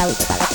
Bye.